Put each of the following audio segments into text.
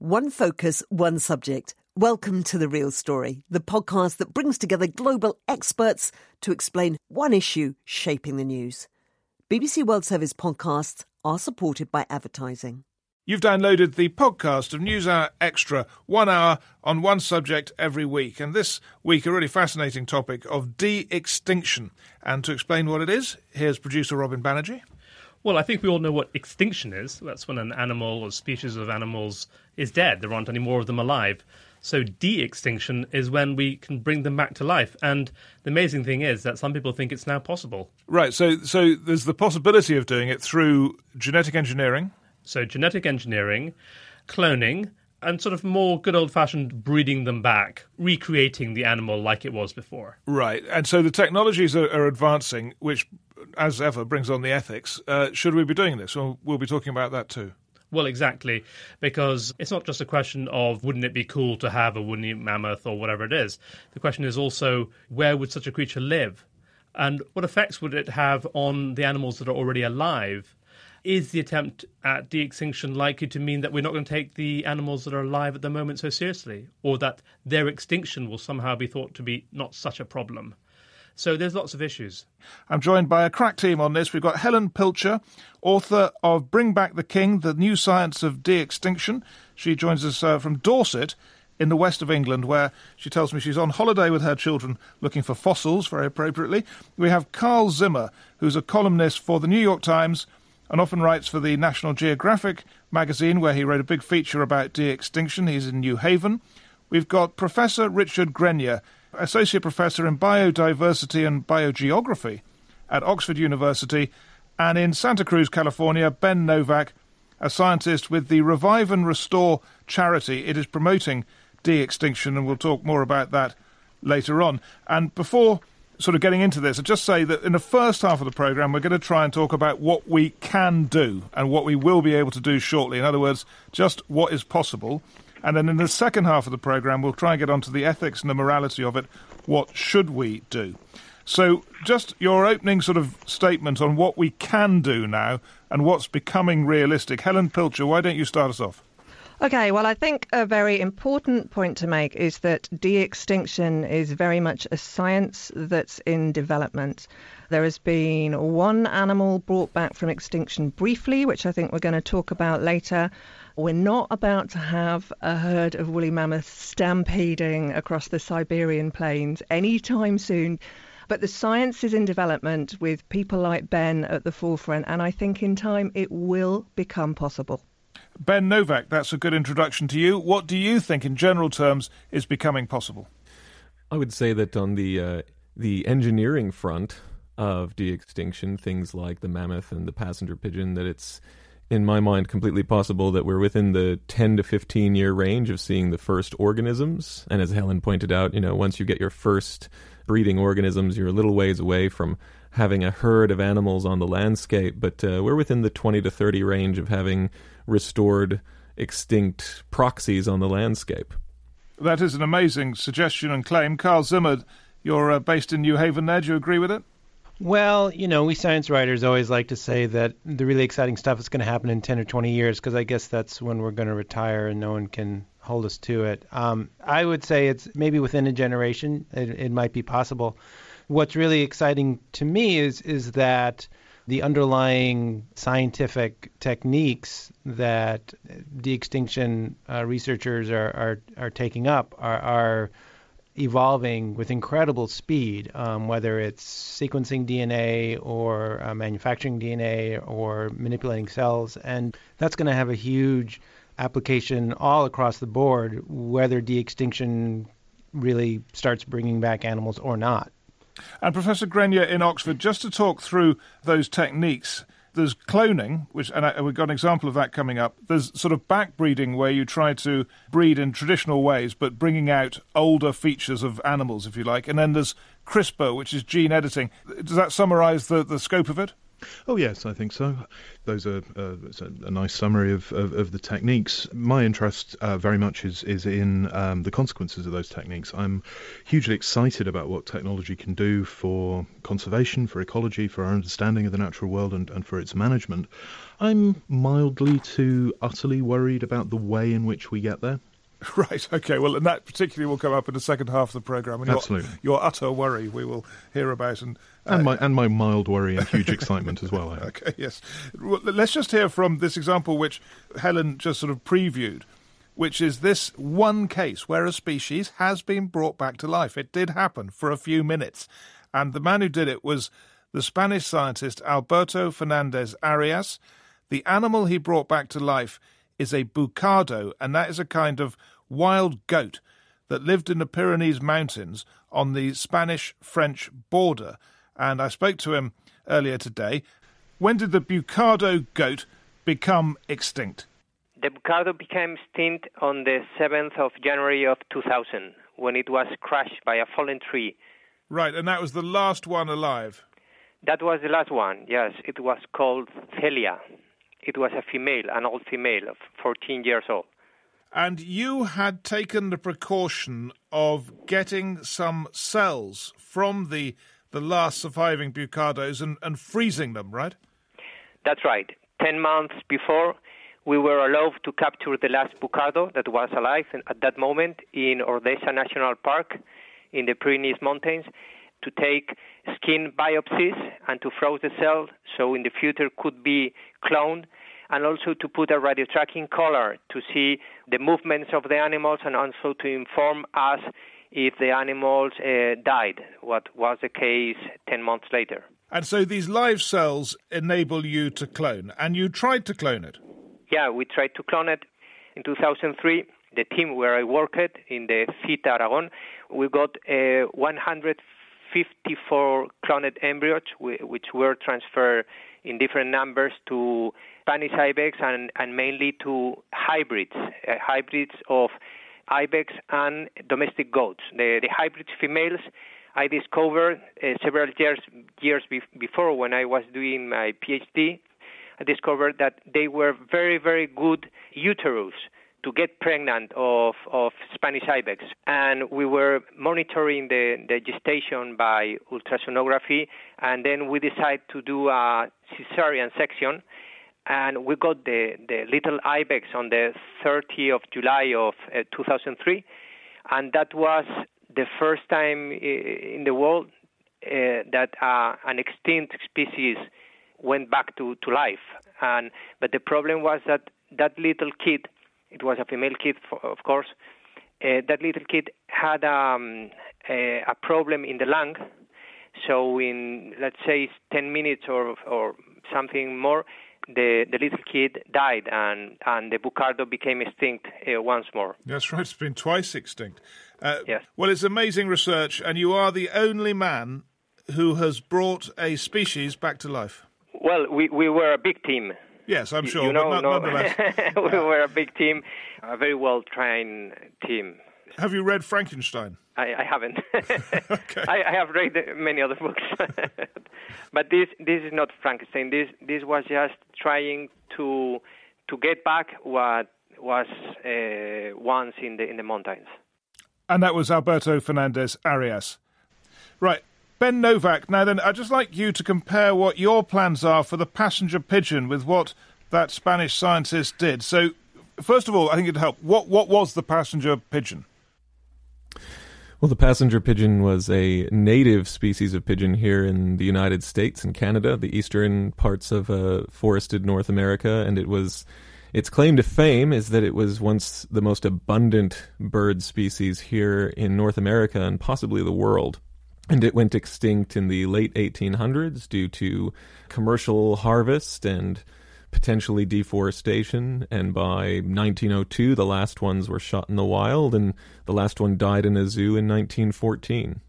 One focus, one subject. Welcome to The Real Story, the podcast that brings together global experts to explain one issue shaping the news. BBC World Service podcasts are supported by advertising. You've downloaded the podcast of NewsHour Extra, one hour on one subject every week. And this week, a really fascinating topic of de extinction. And to explain what it is, here's producer Robin Banerjee. Well, I think we all know what extinction is. That's when an animal or species of animals is dead. There aren't any more of them alive. So de-extinction is when we can bring them back to life. And the amazing thing is that some people think it's now possible. Right. So so there's the possibility of doing it through genetic engineering. So genetic engineering, cloning, and sort of more good old fashioned breeding them back, recreating the animal like it was before. Right. And so the technologies are, are advancing, which as ever, brings on the ethics. Uh, should we be doing this? Well, we'll be talking about that too. Well, exactly, because it's not just a question of wouldn't it be cool to have a woolly mammoth or whatever it is. The question is also where would such a creature live? And what effects would it have on the animals that are already alive? Is the attempt at de extinction likely to mean that we're not going to take the animals that are alive at the moment so seriously? Or that their extinction will somehow be thought to be not such a problem? So there's lots of issues. I'm joined by a crack team on this. We've got Helen Pilcher, author of Bring Back the King, The New Science of De-Extinction. She joins us uh, from Dorset in the west of England, where she tells me she's on holiday with her children looking for fossils, very appropriately. We have Carl Zimmer, who's a columnist for the New York Times and often writes for the National Geographic magazine, where he wrote a big feature about de-extinction. He's in New Haven. We've got Professor Richard Grenyer, Associate Professor in Biodiversity and Biogeography at Oxford University, and in Santa Cruz, California, Ben Novak, a scientist with the Revive and Restore charity. It is promoting de extinction, and we'll talk more about that later on. And before sort of getting into this, I'd just say that in the first half of the programme, we're going to try and talk about what we can do and what we will be able to do shortly. In other words, just what is possible. And then in the second half of the programme, we'll try and get onto the ethics and the morality of it. What should we do? So, just your opening sort of statement on what we can do now and what's becoming realistic. Helen Pilcher, why don't you start us off? Okay, well, I think a very important point to make is that de extinction is very much a science that's in development. There has been one animal brought back from extinction briefly, which I think we're going to talk about later. We're not about to have a herd of woolly mammoths stampeding across the Siberian plains anytime soon. But the science is in development with people like Ben at the forefront, and I think in time it will become possible. Ben Novak, that's a good introduction to you. What do you think, in general terms, is becoming possible? I would say that on the uh, the engineering front of de-extinction, things like the mammoth and the passenger pigeon, that it's in my mind, completely possible that we're within the 10 to 15 year range of seeing the first organisms. And as Helen pointed out, you know, once you get your first breeding organisms, you're a little ways away from having a herd of animals on the landscape. But uh, we're within the 20 to 30 range of having restored extinct proxies on the landscape. That is an amazing suggestion and claim. Carl Zimmer, you're uh, based in New Haven there. Do you agree with it? Well, you know, we science writers always like to say that the really exciting stuff is going to happen in 10 or 20 years because I guess that's when we're going to retire and no one can hold us to it. Um, I would say it's maybe within a generation, it, it might be possible. What's really exciting to me is is that the underlying scientific techniques that de extinction uh, researchers are, are, are taking up are, are evolving with incredible speed, um, whether it's sequencing DNA or uh, manufacturing DNA or manipulating cells. And that's going to have a huge application all across the board, whether de extinction really starts bringing back animals or not. And Professor Grenyer in Oxford, just to talk through those techniques there's cloning, which and I, we've got an example of that coming up. There's sort of backbreeding where you try to breed in traditional ways, but bringing out older features of animals, if you like. And then there's CRISPR, which is gene editing. Does that summarise the, the scope of it? Oh yes, I think so. Those are uh, a, nice summary of, of, of, the techniques. My interest uh, very much is is in um, the consequences of those techniques. I'm hugely excited about what technology can do for conservation, for ecology, for our understanding of the natural world, and, and for its management. I'm mildly to utterly worried about the way in which we get there. Right. Okay. Well, and that particularly will come up in the second half of the program. And Absolutely. Your, your, utter worry we will hear about, and and my uh, and my mild worry and huge excitement as well. Okay. Yes. Let's just hear from this example, which Helen just sort of previewed, which is this one case where a species has been brought back to life. It did happen for a few minutes, and the man who did it was the Spanish scientist Alberto Fernandez Arias. The animal he brought back to life is a bucardo, and that is a kind of wild goat that lived in the Pyrenees Mountains on the Spanish French border. And I spoke to him earlier today. When did the bucardo goat become extinct? The bucardo became extinct on the 7th of January of 2000 when it was crushed by a fallen tree. Right, and that was the last one alive. That was the last one, yes. It was called Celia it was a female, an old female of 14 years old. And you had taken the precaution of getting some cells from the the last surviving bucardos and, and freezing them, right? That's right. Ten months before, we were allowed to capture the last bucardo that was alive at that moment in Ordesa National Park in the Pyrenees Mountains to take skin biopsies and to froze the cell so in the future could be cloned and also to put a radio tracking collar to see the movements of the animals and also to inform us if the animals uh, died, what was the case 10 months later. And so these live cells enable you to clone, and you tried to clone it? Yeah, we tried to clone it. In 2003, the team where I worked in the CITA Aragon, we got uh, 154 cloned embryos, which were transferred in different numbers to Spanish ibex and, and mainly to hybrids, uh, hybrids of ibex and domestic goats. The, the hybrid females I discovered uh, several years years be- before when I was doing my PhD. I discovered that they were very very good uterus to get pregnant of, of Spanish ibex. And we were monitoring the, the gestation by ultrasonography, and then we decided to do a cesarean section and we got the, the little ibex on the 30th of July of uh, 2003, and that was the first time in the world uh, that uh, an extinct species went back to, to life. And but the problem was that that little kid, it was a female kid, for, of course. Uh, that little kid had um, a, a problem in the lung. So in let's say 10 minutes or or something more, the, the little kid died and, and the bucardo became extinct uh, once more. That's right, it's been twice extinct. Uh, yes. Well, it's amazing research, and you are the only man who has brought a species back to life. Well, we, we were a big team. Yes, I'm sure, you know, but no, nonetheless. we were a big team, a very well trained team. Have you read Frankenstein? I, I haven't. okay. I, I, have read many other books, but this this is not Frankenstein. This this was just trying to to get back what was uh, once in the in the mountains. And that was Alberto Fernandez Arias. Right. Ben Novak, now then, I'd just like you to compare what your plans are for the passenger pigeon with what that Spanish scientist did. So, first of all, I think it'd help. What, what was the passenger pigeon? Well, the passenger pigeon was a native species of pigeon here in the United States and Canada, the eastern parts of uh, forested North America, and it was its claim to fame is that it was once the most abundant bird species here in North America and possibly the world. And it went extinct in the late 1800s due to commercial harvest and potentially deforestation. And by 1902, the last ones were shot in the wild, and the last one died in a zoo in 1914.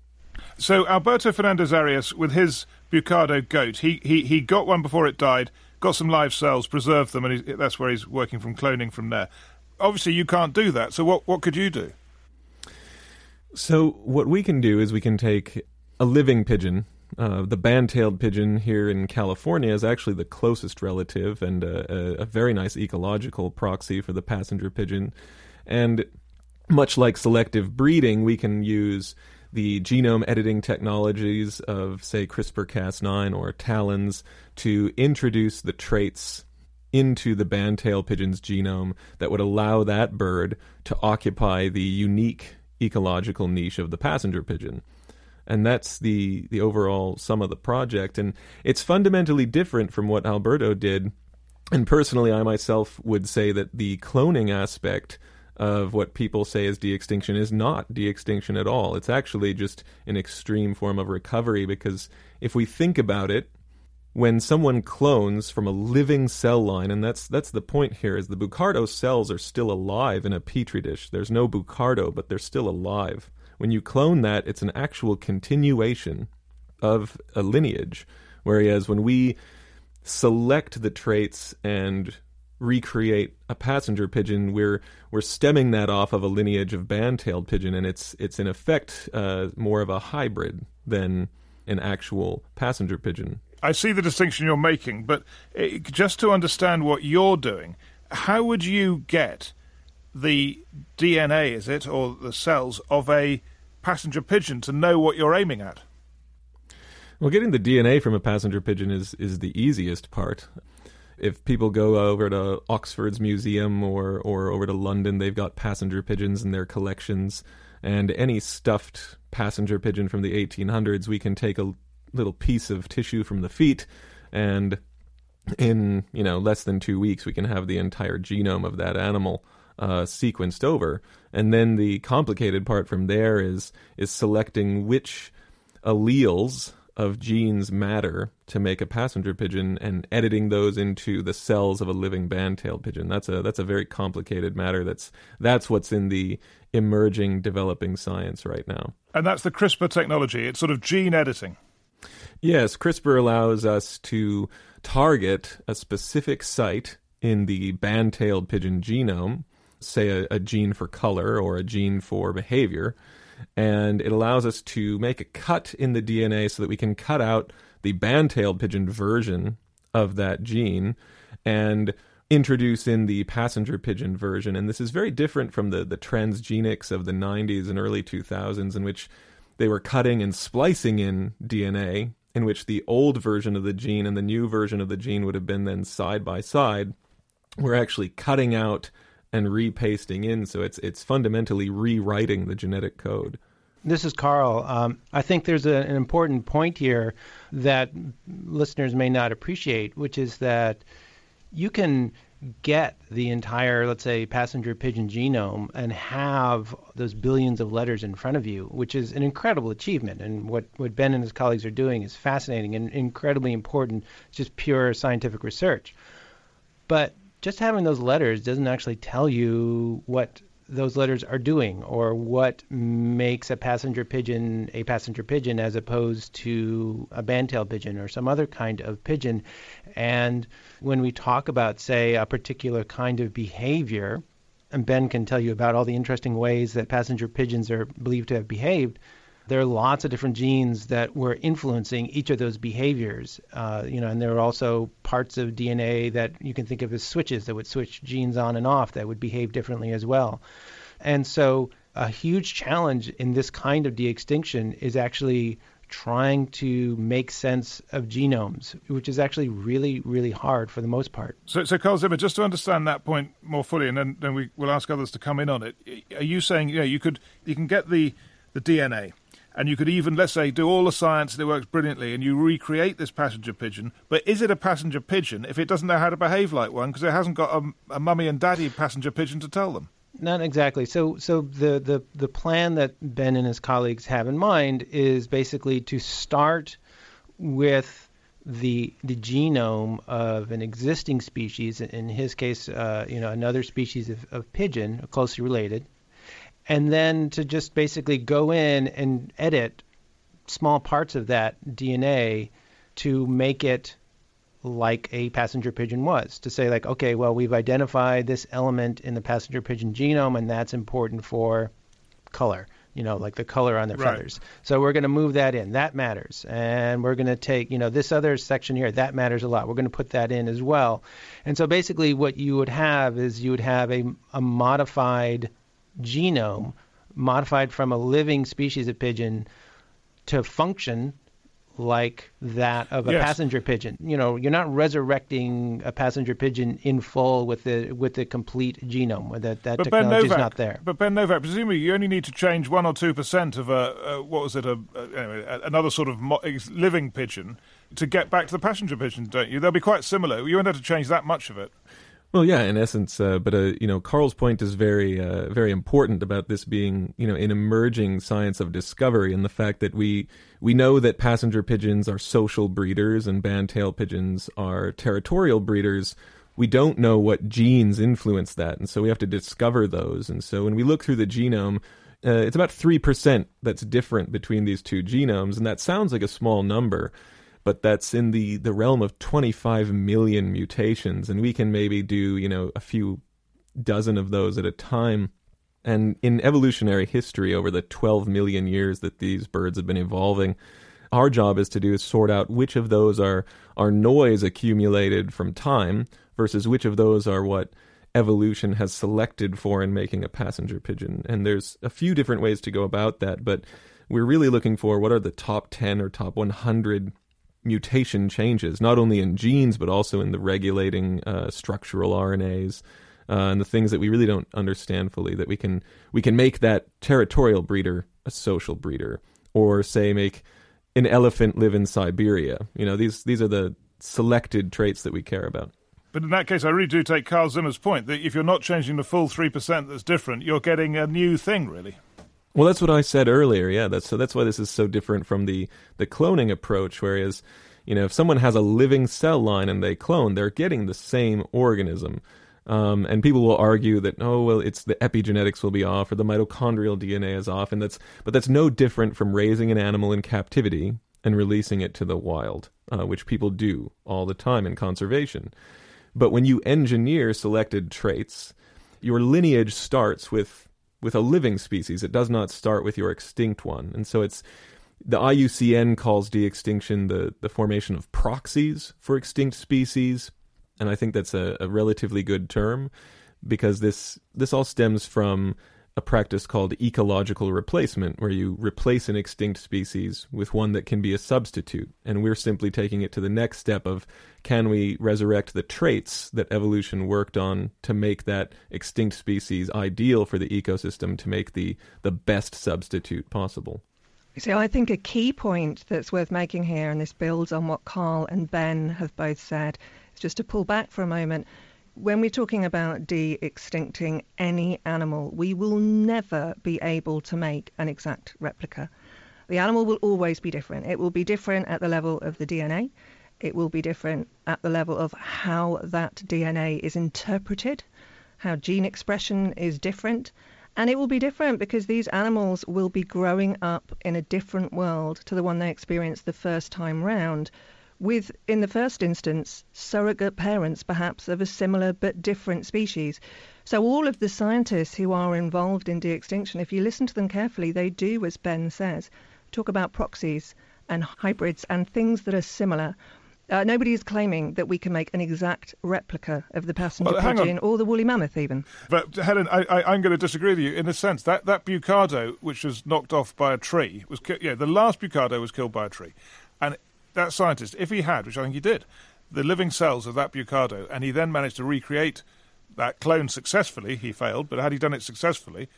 So Alberto Fernandez Arias, with his Bucardo goat, he, he, he got one before it died, got some live cells, preserved them, and he, that's where he's working from cloning from there. Obviously, you can't do that. So what, what could you do? So what we can do is we can take a living pigeon Uh, the band-tailed pigeon here in California is actually the closest relative and a, a, very nice ecological proxy for the passenger pigeon. And much like selective breeding, we can use the genome editing technologies of, say, CRISPR Cas9 or TALENs to introduce the traits into the band-tailed pigeon's genome that would allow that bird to occupy the unique ecological niche of the passenger pigeon. And that's the, the overall sum of the project. And it's fundamentally different from what Alberto did. And personally, I myself would say that the cloning aspect of what people say is de-extinction is not de-extinction at all. It's actually just an extreme form of recovery because if we think about it, when someone clones from a living cell line, and that's that's the point here, is the Bucardo cells are still alive in a petri dish. There's no Bucardo, but they're still alive. When you clone that, it's an actual continuation of a lineage. Whereas when we select the traits and recreate a passenger pigeon, we're we're stemming that off of a lineage of band-tailed pigeon, and it's it's in effect uh, more of a hybrid than an actual passenger pigeon. I see the distinction you're making, but it, eh, just to understand what you're doing, how would you get the DNA, is it, or the cells of a passenger pigeon to know what you're aiming at? Well, getting the DNA from a passenger pigeon is, is the easiest part. If people go over to Oxford's museum or, or over to London, they've got passenger pigeons in their collections. And any stuffed passenger pigeon from the 1800s, we can take a little piece of tissue from the feet and in you know less than two weeks we can have the entire genome of that animal uh, sequenced over. And then the complicated part from there is is selecting which alleles of genes matter to make a passenger pigeon and editing those into the cells of a living band-tailed pigeon. That's a that's a very complicated matter that's that's what's in the emerging developing science right now. And that's the CRISPR technology. It's sort of gene editing. Yes, CRISPR allows us to target a specific site in the band-tailed pigeon genome, say a, a, gene for color or a gene for behavior, and it allows us to make a cut in the DNA so that we can cut out the band-tailed pigeon version of that gene and introduce in the passenger pigeon version. And this is very different from the, the transgenics of the 90s and early 2000s in which they were cutting and splicing in DNA in which the old version of the gene and the new version of the gene would have been then side by side, we're actually cutting out and repasting in. So it's it's fundamentally rewriting the genetic code. This is Carl. Um, I think there's a, an important point here that listeners may not appreciate, which is that you can get the entire, let's say, passenger pigeon genome and have those billions of letters in front of you, which is an incredible achievement. And what, what Ben and his colleagues are doing is fascinating and incredibly important, just pure scientific research. But just having those letters doesn't actually tell you what those letters are doing or what makes a passenger pigeon a passenger pigeon as opposed to a band-tailed pigeon or some other kind of pigeon. And when we talk about, say, a particular kind of behavior, and Ben can tell you about all the interesting ways that passenger pigeons are believed to have behaved, there are lots of different genes that were influencing each of those behaviors. Uh, you know, and there are also parts of DNA that you can think of as switches that would switch genes on and off that would behave differently as well. And so, a huge challenge in this kind of de-extinction is actually trying to make sense of genomes, which is actually really, really hard for the most part. So, so Carl Zimmer, just to understand that point more fully, and then, then we will ask others to come in on it. Are you saying, you know, you could you can get the the DNA, and you could even, let's say, do all the science and it works brilliantly, and you recreate this passenger pigeon. But is it a passenger pigeon if it doesn't know how to behave like one because it hasn't got a, a mummy and daddy passenger pigeon to tell them? Not exactly. So, so the, the, the plan that Ben and his colleagues have in mind is basically to start with the the genome of an existing species. In his case, uh, you know, another species of, of pigeon, closely related, and then to just basically go in and edit small parts of that DNA to make it like a passenger pigeon was to say like okay well we've identified this element in the passenger pigeon genome and that's important for color you know, like the color on their Right. feathers. So we're going to move that in. That matters. And we're going to take, you know, this other section here, that matters a lot. We're going to put that in as well. And so basically what you would have is you would have a, a modified genome, modified from a living species of pigeon to function like that of a Yes. passenger pigeon. You know, you're not resurrecting a passenger pigeon in full with the with the complete genome. That that But Ben technology is Novak, not there. But Ben Novak, presumably you only need to change one or two percent of a uh, what was it a, a anyway a, another sort of mo- living pigeon to get back to the passenger pigeon, don't you? They'll be quite similar. You won't have to change that much of it. Well, yeah, in essence, uh, but uh, you know, Carl's point is very, uh, very important about this being, you know, an emerging science of discovery, and the fact that we we know that passenger pigeons are social breeders and band-tail pigeons are territorial breeders. We don't know what genes influence that, and so we have to discover those. And so when we look through the genome, uh, it's about three percent that's different between these two genomes, and that sounds like a small number but that's in the the realm of 25 million mutations and we can maybe do you know a few dozen of those at a time. And in evolutionary history over the 12 million years that these birds have been evolving our job is to do is sort out which of those are are noise accumulated from time versus which of those are what evolution has selected for in making a passenger pigeon. And there's a few different ways to go about that but we're really looking for what are the top 10 or top 100 mutation changes, not only in genes but also in the regulating uh, structural RNAs uh, and the things that we really don't understand fully. That we can we can make that territorial breeder a social breeder, or say make an elephant live in Siberia. You know, these these are the selected traits that we care about. But in that case, I really do take Carl Zimmer's point that if you're not changing the full three percent that's different, you're getting a new thing, really. Well, that's what I said earlier. Yeah, that's so. That's why this is so different from the the cloning approach. Whereas, you know, if someone has a living cell line and they clone, they're getting the same organism. Um, and people will argue that oh well, it's the epigenetics will be off or the mitochondrial DNA is off, and that's but that's no different from raising an animal in captivity and releasing it to the wild, uh, which people do all the time in conservation. But when you engineer selected traits, your lineage starts with with a living species. It does not start with your extinct one. And so it's the IUCN calls de-extinction the, the formation of proxies for extinct species. And I think that's a, a relatively good term because this this all stems from a practice called ecological replacement, where you replace an extinct species with one that can be a substitute. And we're simply taking it to the next step of can we resurrect the traits that evolution worked on to make that extinct species ideal for the ecosystem to make the, the best substitute possible? So I think a key point that's worth making here, and this builds on what Carl and Ben have both said, is just to pull back for a moment. When we're talking about de-extincting any animal, we will never be able to make an exact replica. The animal will always be different. It will be different at the level of the DNA. It will be different at the level of how that DNA is interpreted, how gene expression is different. And it will be different because these animals will be growing up in a different world to the one they experienced the first time round, with, in the first instance, surrogate parents perhaps of a similar but different species. So, all of the scientists who are involved in de extinction, if you listen to them carefully, they do, as Ben says, talk about proxies and hybrids and things that are similar. Uh, nobody is claiming that we can make an exact replica of the passenger Well, pigeon or the woolly mammoth, even. But Helen, I, I, I'm going to disagree with you in a sense. That that bucardo, which was knocked off by a tree, was ki- yeah. The last bucardo was killed by a tree, and that scientist, if he had, which I think he did, the living cells of that bucardo, and he then managed to recreate that clone successfully. He failed, but had he done it successfully,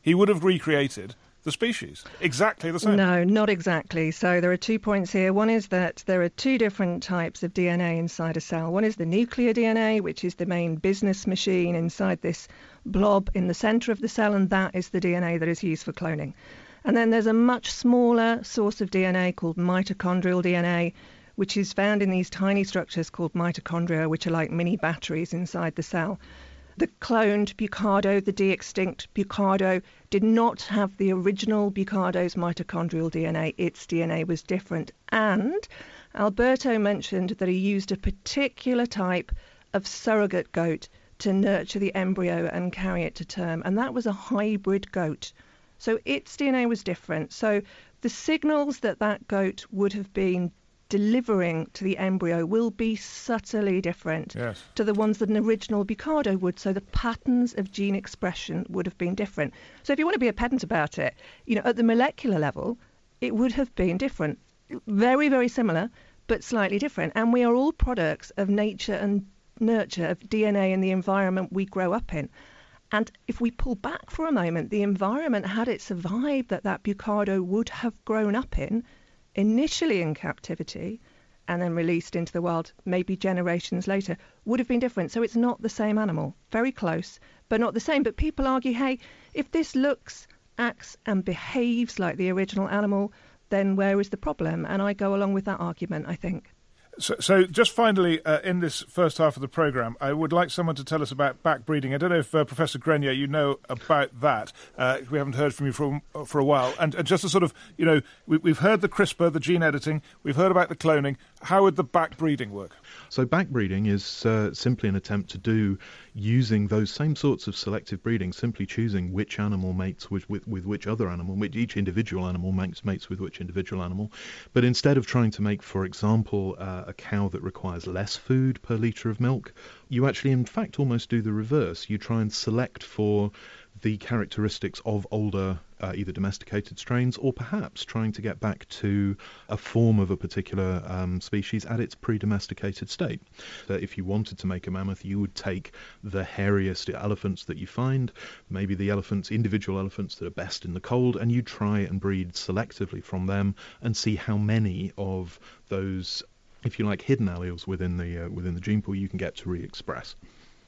he would have recreated the species exactly the same. No, not exactly. So there are two points here. One is that there are two different types of DNA inside a cell. One is the nuclear DNA, which is the main business machine inside this blob in the center of the cell, and that is the DNA that is used for cloning. And then there's a much smaller source of DNA called mitochondrial DNA, which is found in these tiny structures called mitochondria, which are like mini batteries inside the cell. The cloned Bucardo, the de extinct Bucardo, did not have the original Bucardo's mitochondrial DNA. Its DNA was different. And Alberto mentioned that he used a particular type of surrogate goat to nurture the embryo and carry it to term. And that was a hybrid goat. So its DNA was different. So the signals that that goat would have been delivering to the embryo will be subtly different Yes. to the ones that an original Bucardo would. So the patterns of gene expression would have been different. So if you want to be a pedant about it, you know, at the molecular level, it would have been different. Very, very similar, but slightly different. And we are all products of nature and nurture, of DNA and the environment we grow up in. And if we pull back for a moment, the environment, had it survived that that Bucardo would have grown up in, initially in captivity and then released into the wild, maybe generations later, would have been different. So it's not the same animal. Very close, but not the same. But people argue, hey, if this looks, acts, and behaves like the original animal, then where is the problem? And I go along with that argument, I think. So, so just finally, uh, in this first half of the programme, I would like someone to tell us about backbreeding. I don't know if uh, Professor Grenyer, you know about that. Uh, we haven't heard from you for for a while. And, and just to sort of, you know, we, we've heard the CRISPR, the gene editing. We've heard about the cloning. How would the backbreeding work? So backbreeding is uh, simply an attempt to do using those same sorts of selective breeding, simply choosing which animal mates with, with, with which other animal, which each individual animal mates, mates with which individual animal. But instead of trying to make, for example, uh, a cow that requires less food per litre of milk, you actually, in fact, almost do the reverse. You try and select for the characteristics of older, uh, either domesticated strains or perhaps trying to get back to a form of a particular um, species at its pre domesticated state. So if you wanted to make a mammoth, you would take the hairiest elephants that you find, maybe the elephants, individual elephants that are best in the cold, and you try and breed selectively from them and see how many of those if you like, hidden alleles within the uh, within the gene pool, you can get to re-express.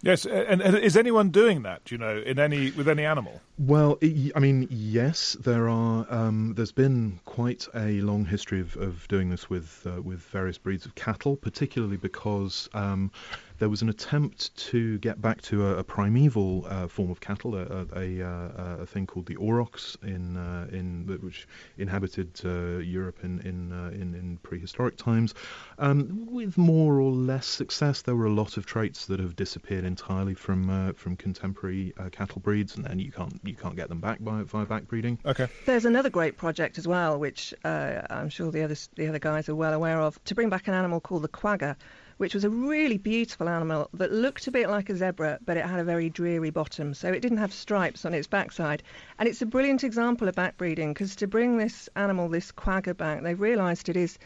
Yes, and, is anyone doing that? You know, in any with any animal? Well, I mean, yes, there are. Um, there's been quite a long history of, of doing this with uh, with various breeds of cattle, particularly because um, there was an attempt to get back to a, a primeval uh, form of cattle, a, a, a, a, thing called the aurochs, in uh, in which inhabited uh, Europe in in, uh, in, in prehistoric times, um, with more or less success. There were a lot of traits that have disappeared entirely from uh, from contemporary uh, cattle breeds, and then you can't you can't get them back by via backbreeding. Okay. There's another great project as well, which I'm sure the other the other guys are well aware of, to bring back an animal called the quagga which was a really beautiful animal that looked a bit like a zebra, but it had a very dreary bottom. So it didn't have stripes on its backside. And it's a brilliant example of backbreeding because to bring this animal, this quagga back, they've realised it is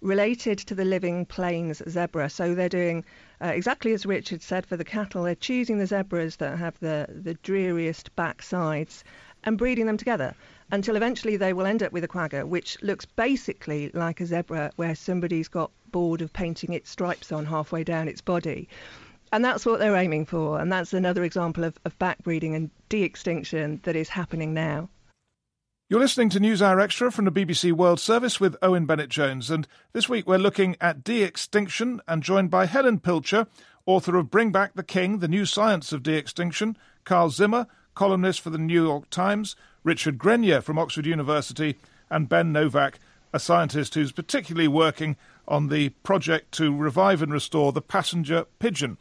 related to the living plains zebra. So they're doing uh, exactly as Richard said for the cattle. They're choosing the zebras that have the, the dreariest backsides and breeding them together until eventually they will end up with a quagga, which looks basically like a zebra where somebody's got bored of painting its stripes on halfway down its body. And that's what they're aiming for. And that's another example of, of backbreeding and de extinction that is happening now. You're listening to NewsHour Extra from the BBC World Service with Owen Bennett Jones. And this week we're looking at de extinction and joined by Helen Pilcher, author of Bring Back the King, The New Science of De Extinction, Carl Zimmer, columnist for the New York Times, Richard Grenyer from Oxford University, and Ben Novak, a scientist who's particularly working on the project to revive and restore the passenger pigeon.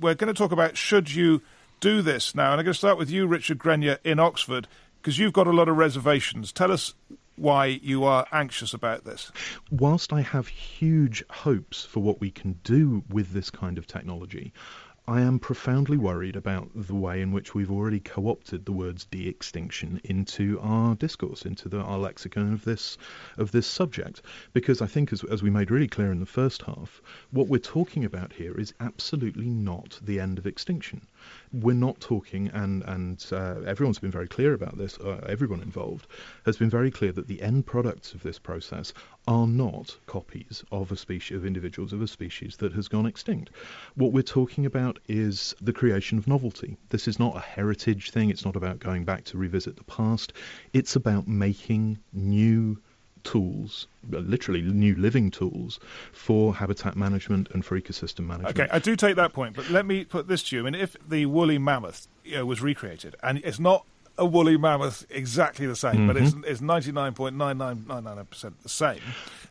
We're going to talk about should you do this now, and I'm going to start with you, Richard Grenyer, in Oxford, because you've got a lot of reservations. Tell us why you are anxious about this. Whilst I have huge hopes for what we can do with this kind of technology, I am profoundly worried about the way in which we've already co-opted the words de-extinction into our discourse, into the, our lexicon of this of this subject. Because I think, as, as we made really clear in the first half, what we're talking about here is absolutely not the end of extinction. We're not talking, and and uh, everyone's been very clear about this. Uh, everyone involved has been very clear that the end products of this process are not copies of a species of individuals of a species that has gone extinct. What we're talking about is the creation of novelty. This is not a heritage thing. It's not about going back to revisit the past. It's about making new tools, literally new living tools, for habitat management and for ecosystem management. Okay, I do take that point, but let me put this to you. I mean, if the woolly mammoth you know, was recreated, and it's not a woolly mammoth exactly the same, mm-hmm. but it's, it's 99.9999% the same,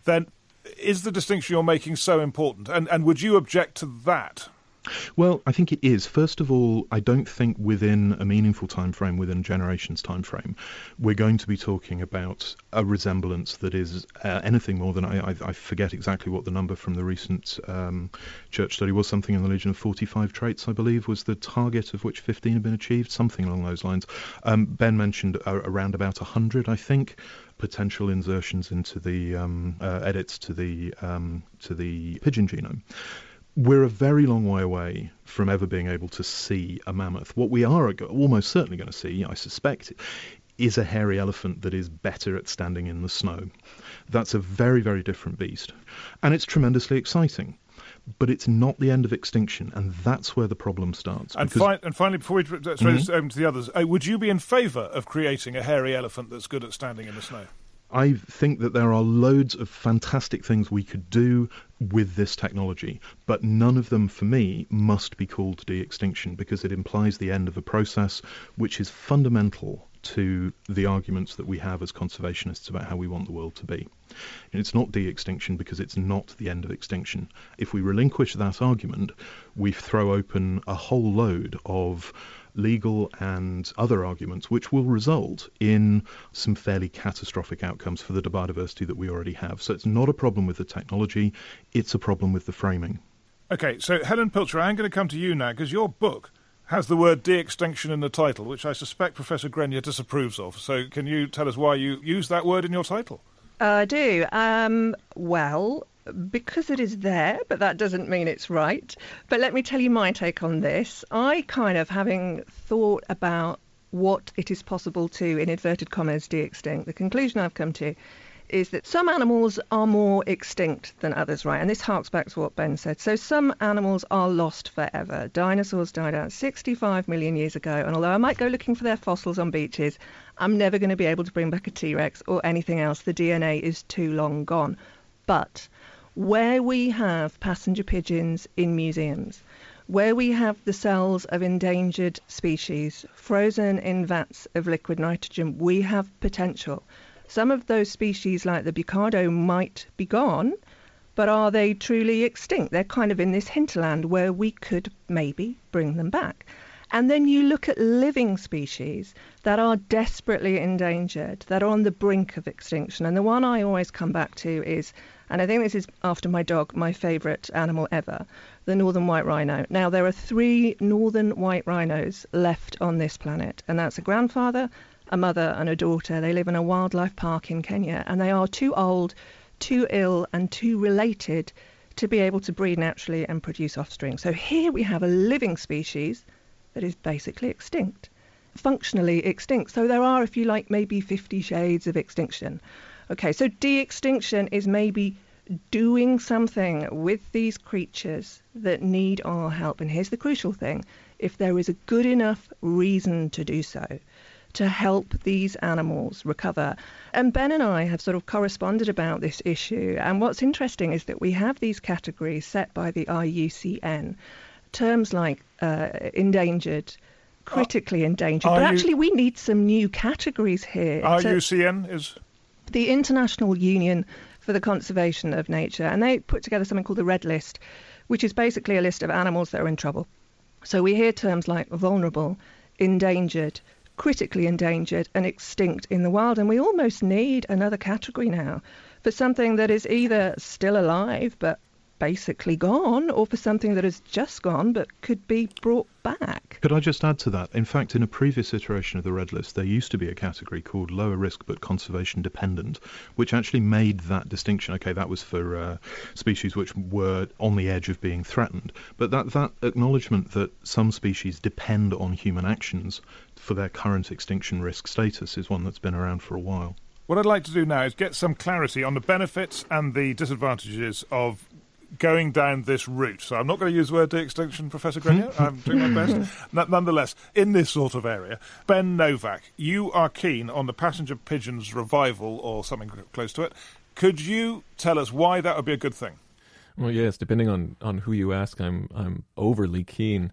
then is the distinction you're making so important? And, and would you object to that? Well, I think it is. First of all, I don't think within a meaningful time frame, within generation's time frame, we're going to be talking about a resemblance that is uh, anything more than I, I, I, forget exactly what the number from the recent um, church study was. Something in the region of 45 traits, I believe, was the target of which 15 had been achieved. Something along those lines. Um, ben mentioned uh, around about 100, I think potential insertions into the um, uh, edits to the um, to the pigeon genome we're a very long way away from ever being able to see a mammoth. What we are almost certainly going to see, I suspect, is a hairy elephant that is better at standing in the snow. That's a very, very different beast. And it's tremendously exciting. But it's not the end of extinction, and that's where the problem starts. And, fi- and finally, before we throw mm-hmm. over to the others, uh, would you be in favour of creating a hairy elephant that's good at standing in the snow? I think that there are loads of fantastic things we could do with this technology, but none of them, for me, must be called de-extinction because it implies the end of a process which is fundamental to the arguments that we have as conservationists about how we want the world to be. And it's not de-extinction because it's not the end of extinction. If we relinquish that argument, we throw open a whole load of legal and other arguments, which will result in some fairly catastrophic outcomes for the biodiversity that we already have. So it's not a problem with the technology, it's a problem with the framing. Okay, so Helen Pilcher, I'm going to come to you now because your book has the word de-extinction in the title, which I suspect Professor Grenyer disapproves of. So can you tell us why you use that word in your title? Uh, I do. Um, well, because it is there, but that doesn't mean it's right. But let me tell you my take on this. I kind of, having thought about what it is possible to, in inverted commas, de extinct, the conclusion I've come to is that some animals are more extinct than others, right? And this harks back to what Ben said. So some animals are lost forever. Dinosaurs died out 65 million years ago, and although I might go looking for their fossils on beaches, I'm never going to be able to bring back a T Rex or anything else. The DNA is too long gone. But where we have passenger pigeons in museums, where we have the cells of endangered species frozen in vats of liquid nitrogen, we have potential. Some of those species, like the bucardo, might be gone, but are they truly extinct? They're kind of in this hinterland where we could maybe bring them back. And then you look at living species that are desperately endangered, that are on the brink of extinction. And the one I always come back to is and I think this is after my dog, my favourite animal ever, the northern white rhino. Now, there are three northern white rhinos left on this planet, and that's a grandfather, a mother, and a daughter. They live in a wildlife park in Kenya, and they are too old, too ill, and too related to be able to breed naturally and produce offspring. So here we have a living species that is basically extinct, functionally extinct. So there are, if you like, maybe 50 shades of extinction. Okay, so de extinction is maybe doing something with these creatures that need our help. And here's the crucial thing if there is a good enough reason to do so, to help these animals recover. And Ben and I have sort of corresponded about this issue. And what's interesting is that we have these categories set by the IUCN, terms like uh, endangered. Critically endangered, but actually, we need some new categories here. IUCN is the International Union for the Conservation of Nature, and they put together something called the Red List, which is basically a list of animals that are in trouble. So we hear terms like vulnerable, endangered, critically endangered, and extinct in the wild, and we almost need another category now for something that is either still alive but basically gone or for something that has just gone but could be brought back. Could I just add to that? In fact, in a previous iteration of the Red List, there used to be a category called lower risk but conservation dependent, which actually made that distinction. Okay, that was for uh, species which were on the edge of being threatened. But that, that acknowledgement that some species depend on human actions for their current extinction risk status is one that's been around for a while. What I'd like to do now is get some clarity on the benefits and the disadvantages of going down this route. So I'm not going to use the word de-extinction, Professor Grenyer. I'm doing my best. nonetheless, in this sort of area, Ben Novak, you are keen on the passenger pigeons revival or something close to it. Could you tell us why that would be a good thing? Well, yes. Depending on, on who you ask, I'm I'm overly keen.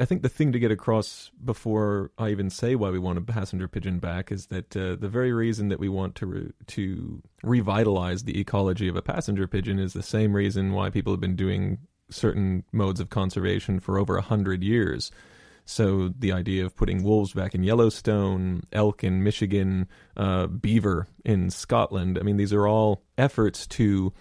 I think the thing to get across before I even say why we want a passenger pigeon back is that uh, the very reason that we want to re- to revitalize the ecology of a passenger pigeon is the same reason why people have been doing certain modes of conservation for over a hundred years. So the idea of putting wolves back in Yellowstone, elk in Michigan, uh, beaver in Scotland, I mean, these are all efforts to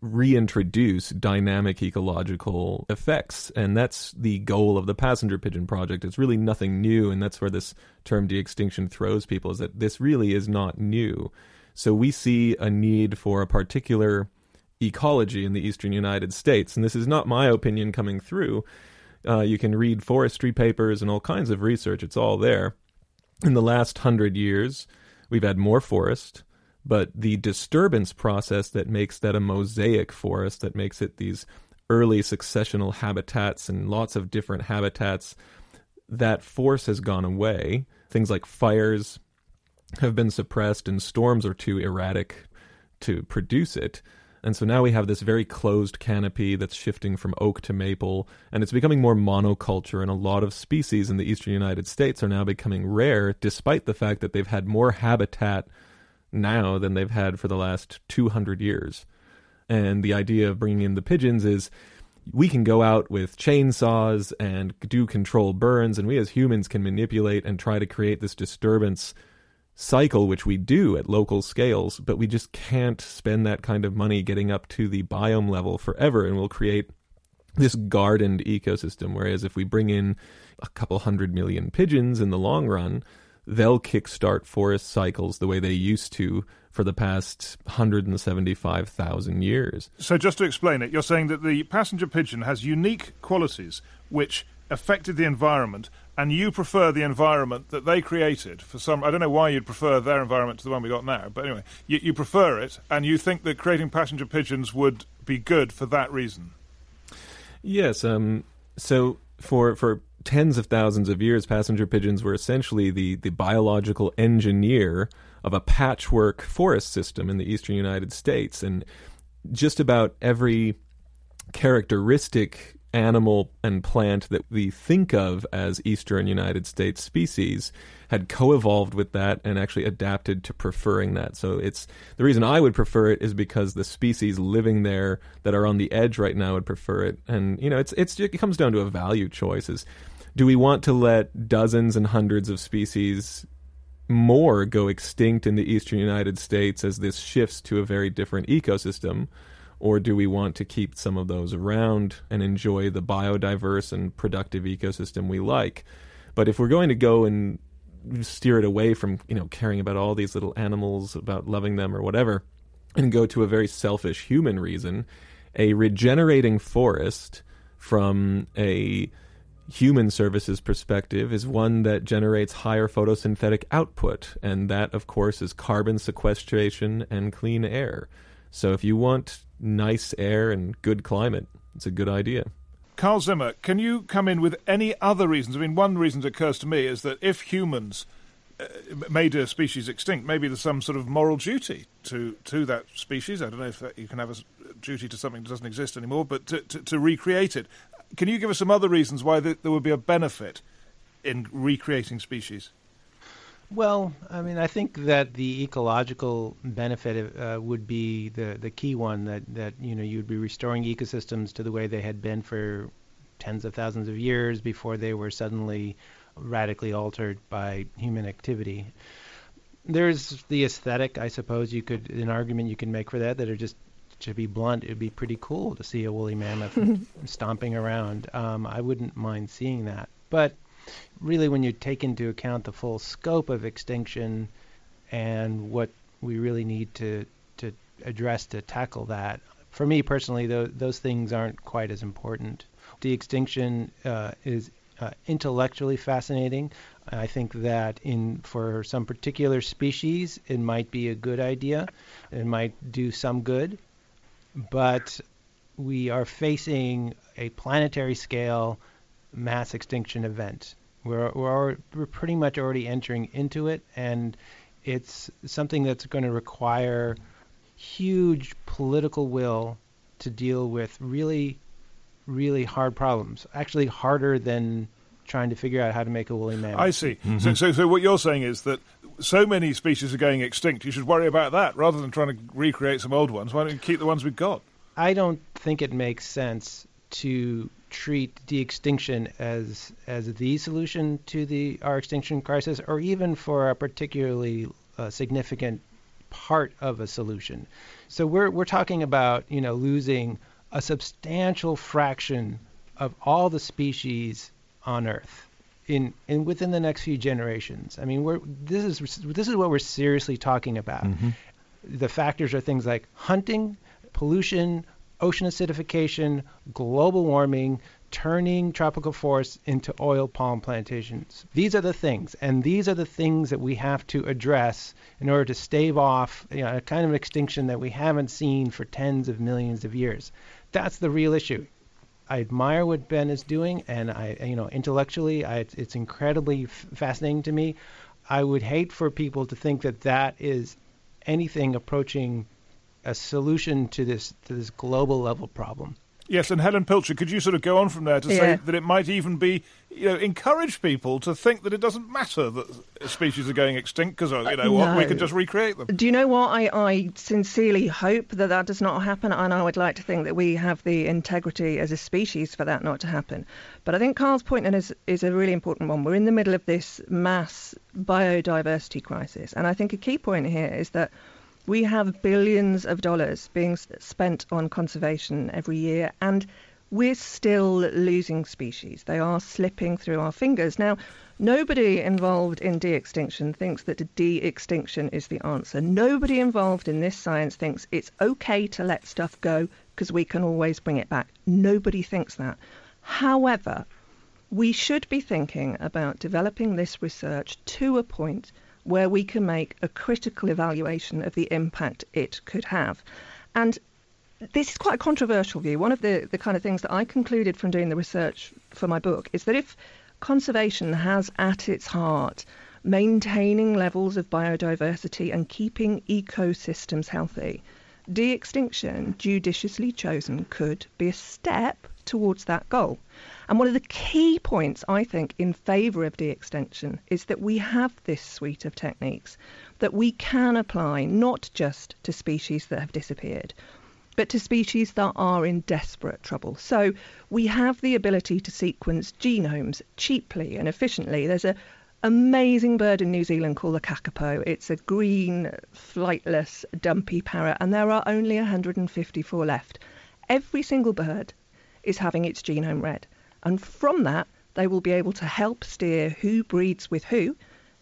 reintroduce dynamic ecological effects. And that's the goal of the passenger pigeon project. It's really nothing new. And that's where this term de extinction throws people is that this really is not new. So we see a need for a particular ecology in the eastern United States. And this is not my opinion coming through. Uh, you can read forestry papers and all kinds of research, it's all there. In the last hundred years, we've had more forest, but the disturbance process that makes that a mosaic forest, that makes it these early successional habitats and lots of different habitats, that force has gone away. Things like fires have been suppressed, and storms are too erratic to produce it. And so now we have this very closed canopy that's shifting from oak to maple, and it's becoming more monoculture. And a lot of species in the eastern United States are now becoming rare, despite the fact that they've had more habitat now than they've had for the last 200 years. And the idea of bringing in the pigeons is we can go out with chainsaws and do control burns, and we as humans can manipulate and try to create this disturbance cycle, which we do at local scales, but we just can't spend that kind of money getting up to the biome level forever, and we'll create this gardened ecosystem. Whereas if we bring in a couple hundred million pigeons in the long run, they'll kickstart forest cycles the way they used to for the past 175,000 years. So, just to explain it, you're saying that the passenger pigeon has unique qualities which affected the environment, and you prefer the environment that they created for some. I don't know why you'd prefer their environment to the one we got now, but anyway, you, you prefer it, and you think that creating passenger pigeons would be good for that reason. Yes. Um, so, for for tens of thousands of years, passenger pigeons were essentially the, the biological engineer of a patchwork forest system in the eastern United States. And just about every characteristic animal and plant that we think of as eastern United States species had co-evolved with that and actually adapted to preferring that. So it's the reason I would prefer it is because the species living there that are on the edge right now would prefer it. And you know, it's it's it comes down to a value choice. Is do we want to let dozens and hundreds of species more go extinct in the eastern United States as this shifts to a very different ecosystem? Or do we want to keep some of those around and enjoy the biodiverse and productive ecosystem we like? But if we're going to go and steer it away from, you know, caring about all these little animals, about loving them or whatever, and go to a very selfish human reason, a regenerating forest from a human services perspective is one that generates higher photosynthetic output, and that, of course, is carbon sequestration and clean air. So if you want nice air and good climate, it's a good idea. Carl Zimmer, can you come in with any other reasons? I mean, one reason that occurs to me is that if humans uh, made a species extinct, maybe there's some sort of moral duty to, to that species. I don't know if that, you can have a duty to something that doesn't exist anymore, but to, to, to recreate it. Can you give us some other reasons why there would be a benefit in recreating species? Well, I mean, I think that the ecological benefit uh, would be the the key one that that you know you'd be restoring ecosystems to the way they had been for tens of thousands of years before they were suddenly radically altered by human activity. There's the aesthetic, I suppose you could an argument you can make for that that are just to be blunt, it'd be pretty cool to see a woolly mammoth stomping around. Um, I wouldn't mind seeing that. But really, when you take into account the full scope of extinction and what we really need to to address to tackle that, for me personally, th- those things aren't quite as important. De-extinction uh, is uh, intellectually fascinating. I think that in for some particular species, it might be a good idea. It might do some good, but we are facing a planetary scale mass extinction event. We're, we're, we're pretty much already entering into it, and it's something that's going to require huge political will to deal with really, really hard problems. Actually, harder than trying to figure out how to make a woolly mammoth. I see. Mm-hmm. So, so, so what you're saying is that so many species are going extinct. You should worry about that rather than trying to recreate some old ones. Why don't you keep the ones we've got? I don't think it makes sense to treat de-extinction as as the solution to the our extinction crisis, or even for a particularly uh, significant part of a solution. So we're we're talking about you know losing a substantial fraction of all the species on Earth in in within the next few generations. I mean, we're this is this is what we're seriously talking about. Mm-hmm. The factors are things like hunting, pollution, ocean acidification, global warming, turning tropical forests into oil palm plantations. These are the things, and these are the things that we have to address in order to stave off you know, a kind of extinction that we haven't seen for tens of millions of years. That's the real issue. I admire what Ben is doing, and I, you know, intellectually, I, it's incredibly f- fascinating to me. I would hate for people to think that that is anything approaching a solution to this to this global level problem. Yes, and Helen Pilcher, could you sort of go on from there to yeah. say that it might even be, you know, encourage people to think that it doesn't matter that species are going extinct because, uh, you know, uh, what, we can just recreate them. Do you know what? I, I sincerely hope that that does not happen, and I would like to think that we have the integrity as a species for that not to happen. But I think Carl's point is, is a really important one. We're in the middle of this mass biodiversity crisis, and I think a key point here is that we have billions of dollars being spent on conservation every year, and we're still losing species. They are slipping through our fingers. Now, nobody involved in de extinction thinks that de extinction is the answer. Nobody involved in this science thinks it's okay to let stuff go because we can always bring it back. Nobody thinks that. However, we should be thinking about developing this research to a point where we can make a critical evaluation of the impact it could have. And this is quite a controversial view. One of the, the kind of things that I concluded from doing the research for my book is that if conservation has at its heart maintaining levels of biodiversity and keeping ecosystems healthy, de extinction, judiciously chosen, could be a step towards that goal. And one of the key points, I think, in favour of de extinction is that we have this suite of techniques that we can apply not just to species that have disappeared, but to species that are in desperate trouble. So we have the ability to sequence genomes cheaply and efficiently. There's a amazing bird in New Zealand called the kakapo. It's a green, flightless, dumpy parrot, and there are only 154 left. Every single bird is having its genome read. And from that, they will be able to help steer who breeds with who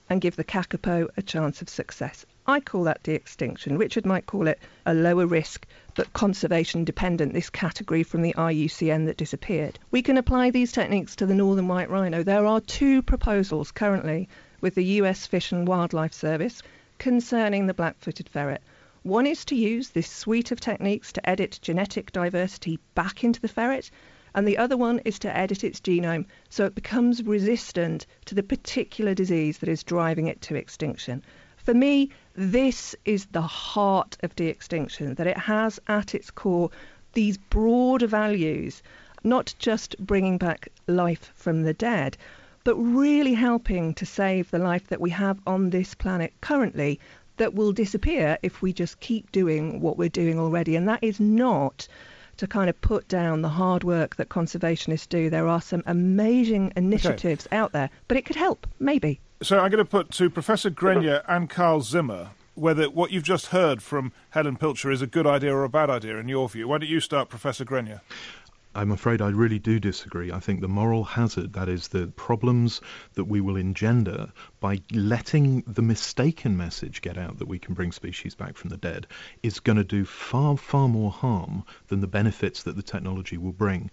and give the kakapo a chance of success. I call that de extinction. Richard might call it a lower risk but conservation dependent, this category from the IUCN that disappeared. We can apply these techniques to the northern white rhino. There are two proposals currently with the US Fish and Wildlife Service concerning the black footed ferret. One is to use this suite of techniques to edit genetic diversity back into the ferret, and the other one is to edit its genome so it becomes resistant to the particular disease that is driving it to extinction. For me, this is the heart of de extinction, that it has at its core these broader values, not just bringing back life from the dead, but really helping to save the life that we have on this planet currently that will disappear if we just keep doing what we're doing already. And that is not to kind of put down the hard work that conservationists do. There are some amazing initiatives okay. out there, but it could help, maybe. So I'm going to put to Professor Grenyer and Carl Zimmer whether what you've just heard from Helen Pilcher is a good idea or a bad idea in your view. Why don't you start, Professor Grenyer? I'm afraid I really do disagree. I think the moral hazard, that is, the problems that we will engender by letting the mistaken message get out that we can bring species back from the dead, is going to do far, far more harm than the benefits that the technology will bring.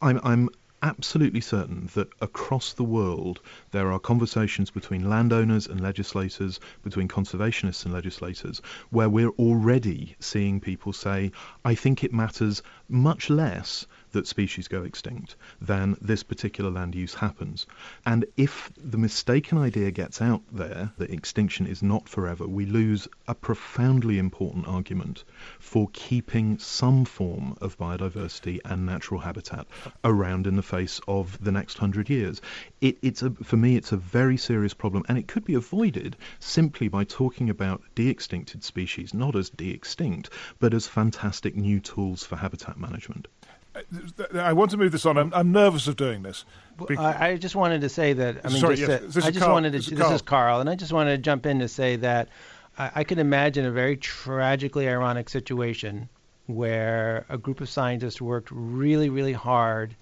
I'm, I'm absolutely certain that across the world there are conversations between landowners and legislators, between conservationists and legislators, where we're already seeing people say, I think it matters much less that species go extinct than this particular land use happens. And if the mistaken idea gets out there that extinction is not forever, we lose a profoundly important argument for keeping some form of biodiversity and natural habitat around in the face of the next hundred years. It, it's a, for me, it's a very serious problem, and it could be avoided simply by talking about de-extincted species not as de-extinct, but as fantastic new tools for habitat management. I want to move this on. I'm, I'm nervous of doing this. Be- I, I, just wanted to say that. I mean, Sorry, just yes, that, I just Carl. wanted to. This is this Carl. is Carl, and I just wanted to jump in to say that I, I could imagine a very tragically ironic situation where a group of scientists worked really, really hard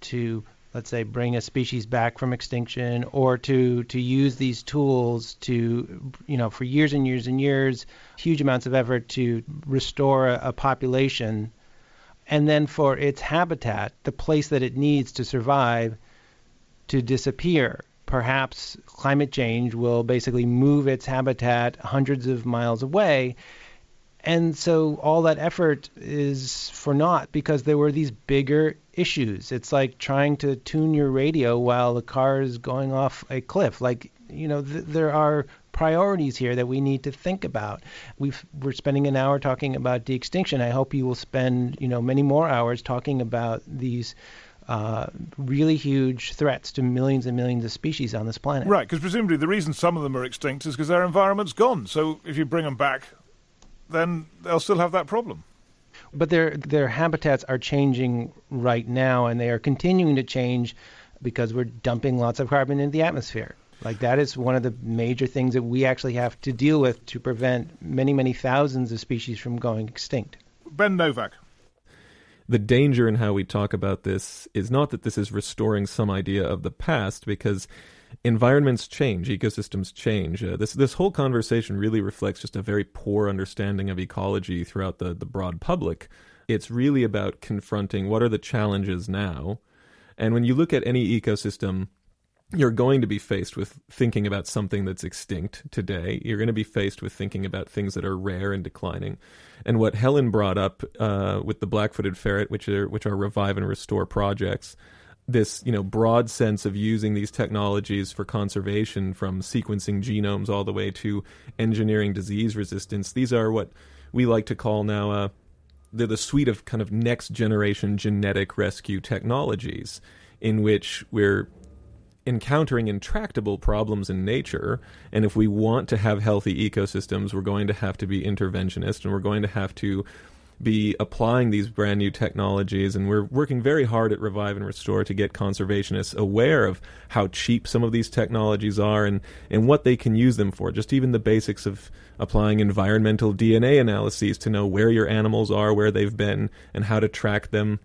to let's say bring a species back from extinction or to to use these tools to you know for years and years and years huge amounts of effort to restore a, a population and then for its habitat the place that it needs to survive to disappear perhaps climate change will basically move its habitat hundreds of miles away and so all that effort is for naught because there were these bigger issues. It's like trying to tune your radio while the car is going off a cliff. Like, you know, th- there are priorities here that we need to think about. We've, we're spending an hour talking about de-extinction. I hope you will spend, you know, many more hours talking about these uh, really huge threats to millions and millions of species on this planet. Right, because presumably the reason some of them are extinct is because their environment's gone. So if you bring them back, then they'll still have that problem. But their their habitats are changing right now, and they are continuing to change because we're dumping lots of carbon into the atmosphere. Like that is one of the major things that we actually have to deal with to prevent many, many thousands of species from going extinct. Ben Novak. The danger in how we talk about this is not that this is restoring some idea of the past, because environments change, ecosystems change. Uh, this this whole conversation really reflects just a very poor understanding of ecology throughout the the broad public. It's really about confronting what are the challenges now, and when you look at any ecosystem. You're going to be faced with thinking about something that's extinct today. You're going to be faced with thinking about things that are rare and declining. And what Helen brought up uh, with the black-footed ferret, which are which are revive and restore projects, this you know broad sense of using these technologies for conservation from sequencing genomes all the way to engineering disease resistance these are what we like to call now uh, they're the suite of kind of next generation genetic rescue technologies in which we're encountering intractable problems in nature and if we want to have healthy ecosystems we're going to have to be interventionist and we're going to have to be applying these brand new technologies and we're working very hard at revive and restore to get conservationists aware of how cheap some of these technologies are and, and what they can use them for. Just even the basics of applying environmental dna analyses to know where your animals are where they've been and how to track them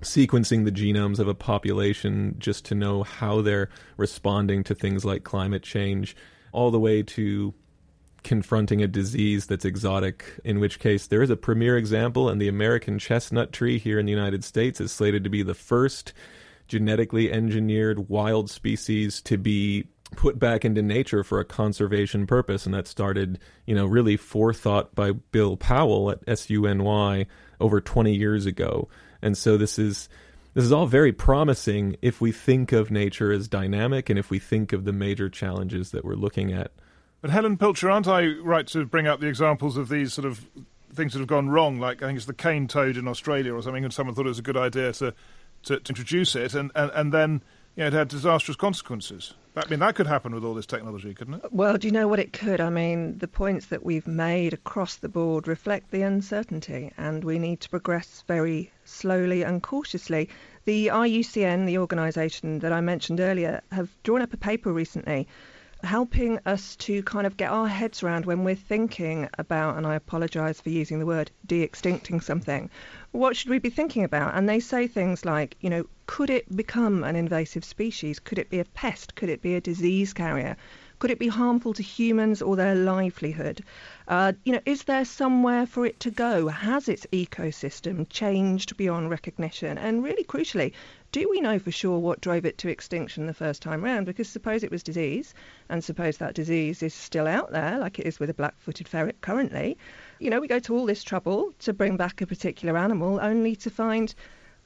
sequencing the genomes of a population just to know how they're responding to things like climate change all the way to confronting a disease that's exotic, in which case there is a premier example, and the American chestnut tree here in the United States is slated to be the first genetically engineered wild species to be put back into nature for a conservation purpose and that started you know really forethought by bill powell at suny over 20 years ago and so this is this is all very promising if we think of nature as dynamic and if we think of the major challenges that we're looking at But Helen Pilcher, aren't I right to bring up the examples of these sort of things that have gone wrong? Like I think it's the cane toad in Australia or something, and someone thought it was a good idea to to, to introduce it, and, and, and then know, it had disastrous consequences. I mean, that could happen with all this technology, couldn't it? Well, do you know what it could? I mean, the points that we've made across the board reflect the uncertainty, and we need to progress very slowly and cautiously. The IUCN, the organisation that I mentioned earlier, have drawn up a paper recently helping us to kind of get our heads around when we're thinking about, and I apologise for using the word de extincting something, what should we be thinking about? And they say things like, you know, could it become an invasive species? Could it be a pest? Could it be a disease carrier? Could it be harmful to humans or their livelihood? Uh, you know, is there somewhere for it to go? Has its ecosystem changed beyond recognition? And really crucially, do we know for sure what drove it to extinction the first time round? Because suppose it was disease, and suppose that disease is still out there, like it is with a black-footed ferret currently. You know, we go to all this trouble to bring back a particular animal, only to find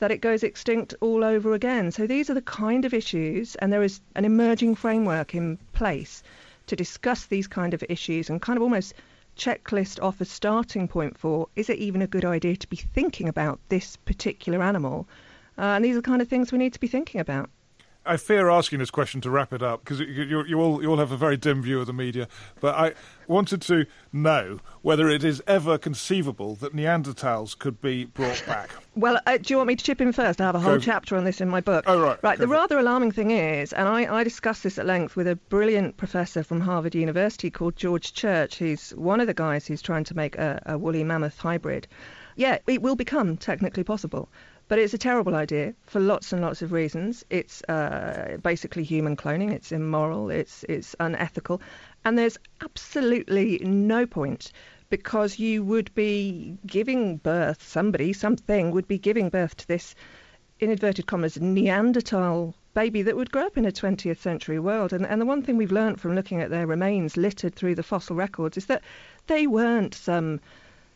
that it goes extinct all over again. So these are the kind of issues, and there is an emerging framework in place to discuss these kind of issues and kind of almost checklist off a starting point for is it even a good idea to be thinking about this particular animal? Uh, and these are the kind of things we need to be thinking about. I fear asking this question to wrap it up because you, you, all you all have a very dim view of the media. But I wanted to know whether it is ever conceivable that Neanderthals could be brought back. Well, uh, do you want me to chip in first? I have a whole Go. chapter on this in my book. Oh right. Right. Go the rather alarming thing is, and I, I discussed this at length with a brilliant professor from Harvard University called George Church. who's one of the guys who's trying to make a, a woolly mammoth hybrid. Yeah, it will become technically possible. But it's a terrible idea for lots and lots of reasons. It's uh, basically human cloning. It's immoral. It's it's unethical, and there's absolutely no point because you would be giving birth. Somebody, something would be giving birth to this, in inverted commas, Neanderthal baby that would grow up in a 20th century world. And, and the one thing we've learned from looking at their remains littered through the fossil records is that they weren't some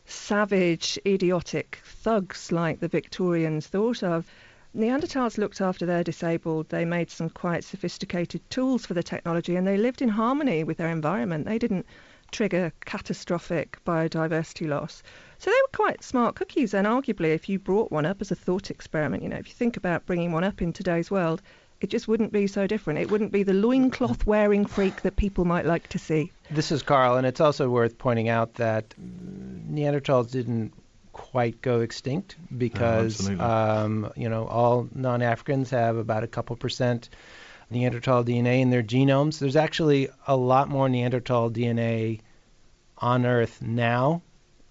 savage, idiotic thugs like the Victorians thought of. Neanderthals looked after their disabled. They made some quite sophisticated tools for the technology and they lived in harmony with their environment. They didn't trigger catastrophic biodiversity loss. So they were quite smart cookies. And arguably, if you brought one up as a thought experiment, you know, if you think about bringing one up in today's world, it just wouldn't be so different. It wouldn't be the loincloth wearing freak that people might like to see. This is Carl, and it's also worth pointing out that Neanderthals didn't quite go extinct because um, you know all non-Africans have about a couple percent Neanderthal DNA in their genomes. There's actually a lot more Neanderthal DNA on Earth now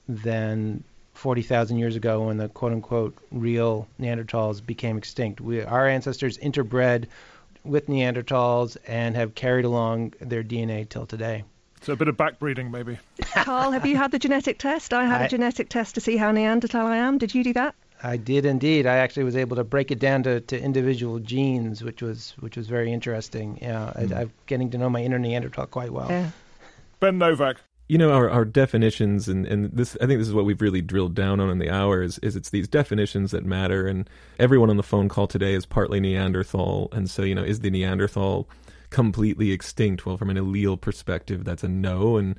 than 40,000 years ago when the quote unquote real Neanderthals became extinct. We, our ancestors interbred with Neanderthals and have carried along their DNA till today. So a bit of backbreeding, maybe. Carl, have you had the genetic test? I had I, a genetic test to see how Neanderthal I am. Did you do that? I did indeed. I actually was able to break it down to, to individual genes, which was which was very interesting. Yeah, mm. I, am getting to know my inner Neanderthal quite well. Yeah. Ben Novak, you know our, our definitions and, and this i think this is what we've really drilled down on in the hours is it's these definitions that matter and everyone on the phone call today is partly neanderthal and so you know is the neanderthal completely extinct? Well from an allele perspective that's a no and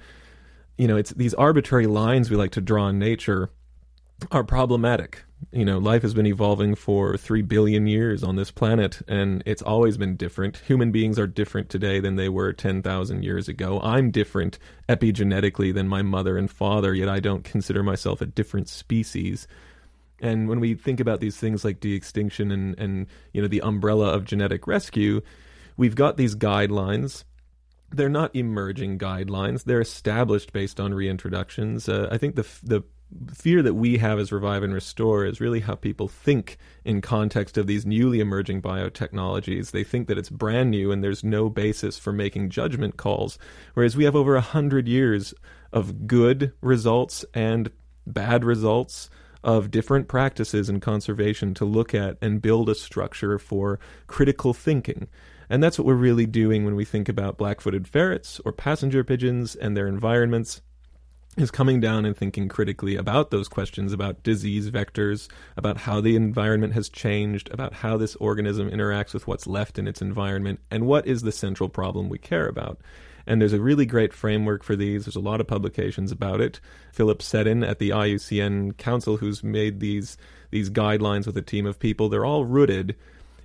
you know it's these arbitrary lines we like to draw in nature are problematic you know, life has been evolving for three billion years on this planet, and it's always been different. Human beings are different today than they were 10,000 years ago. I'm different epigenetically than my mother and father, yet I don't consider myself a different species. And when we think about these things like de extinction and, and, you know, the umbrella of genetic rescue, we've got these guidelines they're not emerging guidelines. They're established based on reintroductions. Uh, I think the the fear that we have as Revive and Restore is really how people think in context of these newly emerging biotechnologies. They think that it's brand new and there's no basis for making judgment calls, whereas we have over a hundred years of good results and bad results of different practices in conservation to look at and build a structure for critical thinking. And that's what we're really doing when we think about black footed ferrets or passenger pigeons and their environments is coming down and thinking critically about those questions about disease vectors, about how the environment has changed, about how this organism interacts with what's left in its environment, and what is the central problem we care about. And there's a really great framework for these. There's a lot of publications about it. Philip Seddon at the IUCN Council, who's made these these guidelines with a team of people, they're all rooted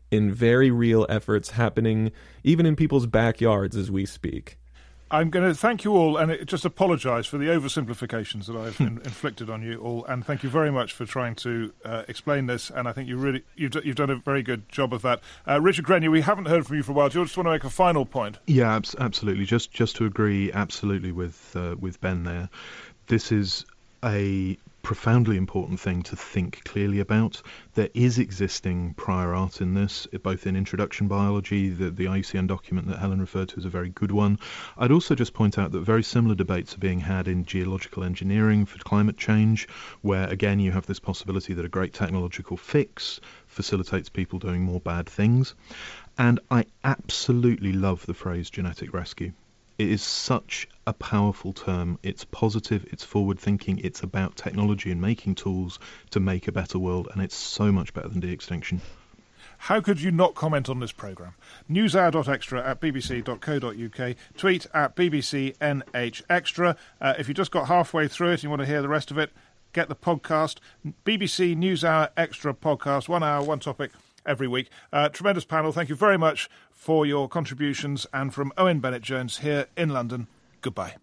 in very real efforts happening even in people's backyards as we speak. I'm going to thank you all and just apologise for the oversimplifications that I've in, inflicted on you all, and thank you very much for trying to uh, explain this. And I think you really you've, you've done a very good job of that. Uh, Richard Grenyer, we haven't heard from you for a while. Do you just want to make a final point? Yeah, absolutely. Just just to agree absolutely with uh, with Ben there. This is a profoundly important thing to think clearly about. There is existing prior art in this, both in introduction biology, the, the IUCN document that Helen referred to is a very good one. I'd also just point out that very similar debates are being had in geological engineering for climate change, where again you have this possibility that a great technological fix facilitates people doing more bad things. And I absolutely love the phrase genetic rescue. It is such a powerful term. It's positive, it's forward thinking, it's about technology and making tools to make a better world, and it's so much better than de extinction. How could you not comment on this programme? Newshour.extra at bbc.co.uk. Tweet at bbcnhextra. Uh, if you just got halfway through it and you want to hear the rest of it, get the podcast. BBC NewsHour Extra podcast. One hour, one topic every week. Uh, tremendous panel. Thank you very much for your contributions. And from Owen Bennett Jones here in London, goodbye.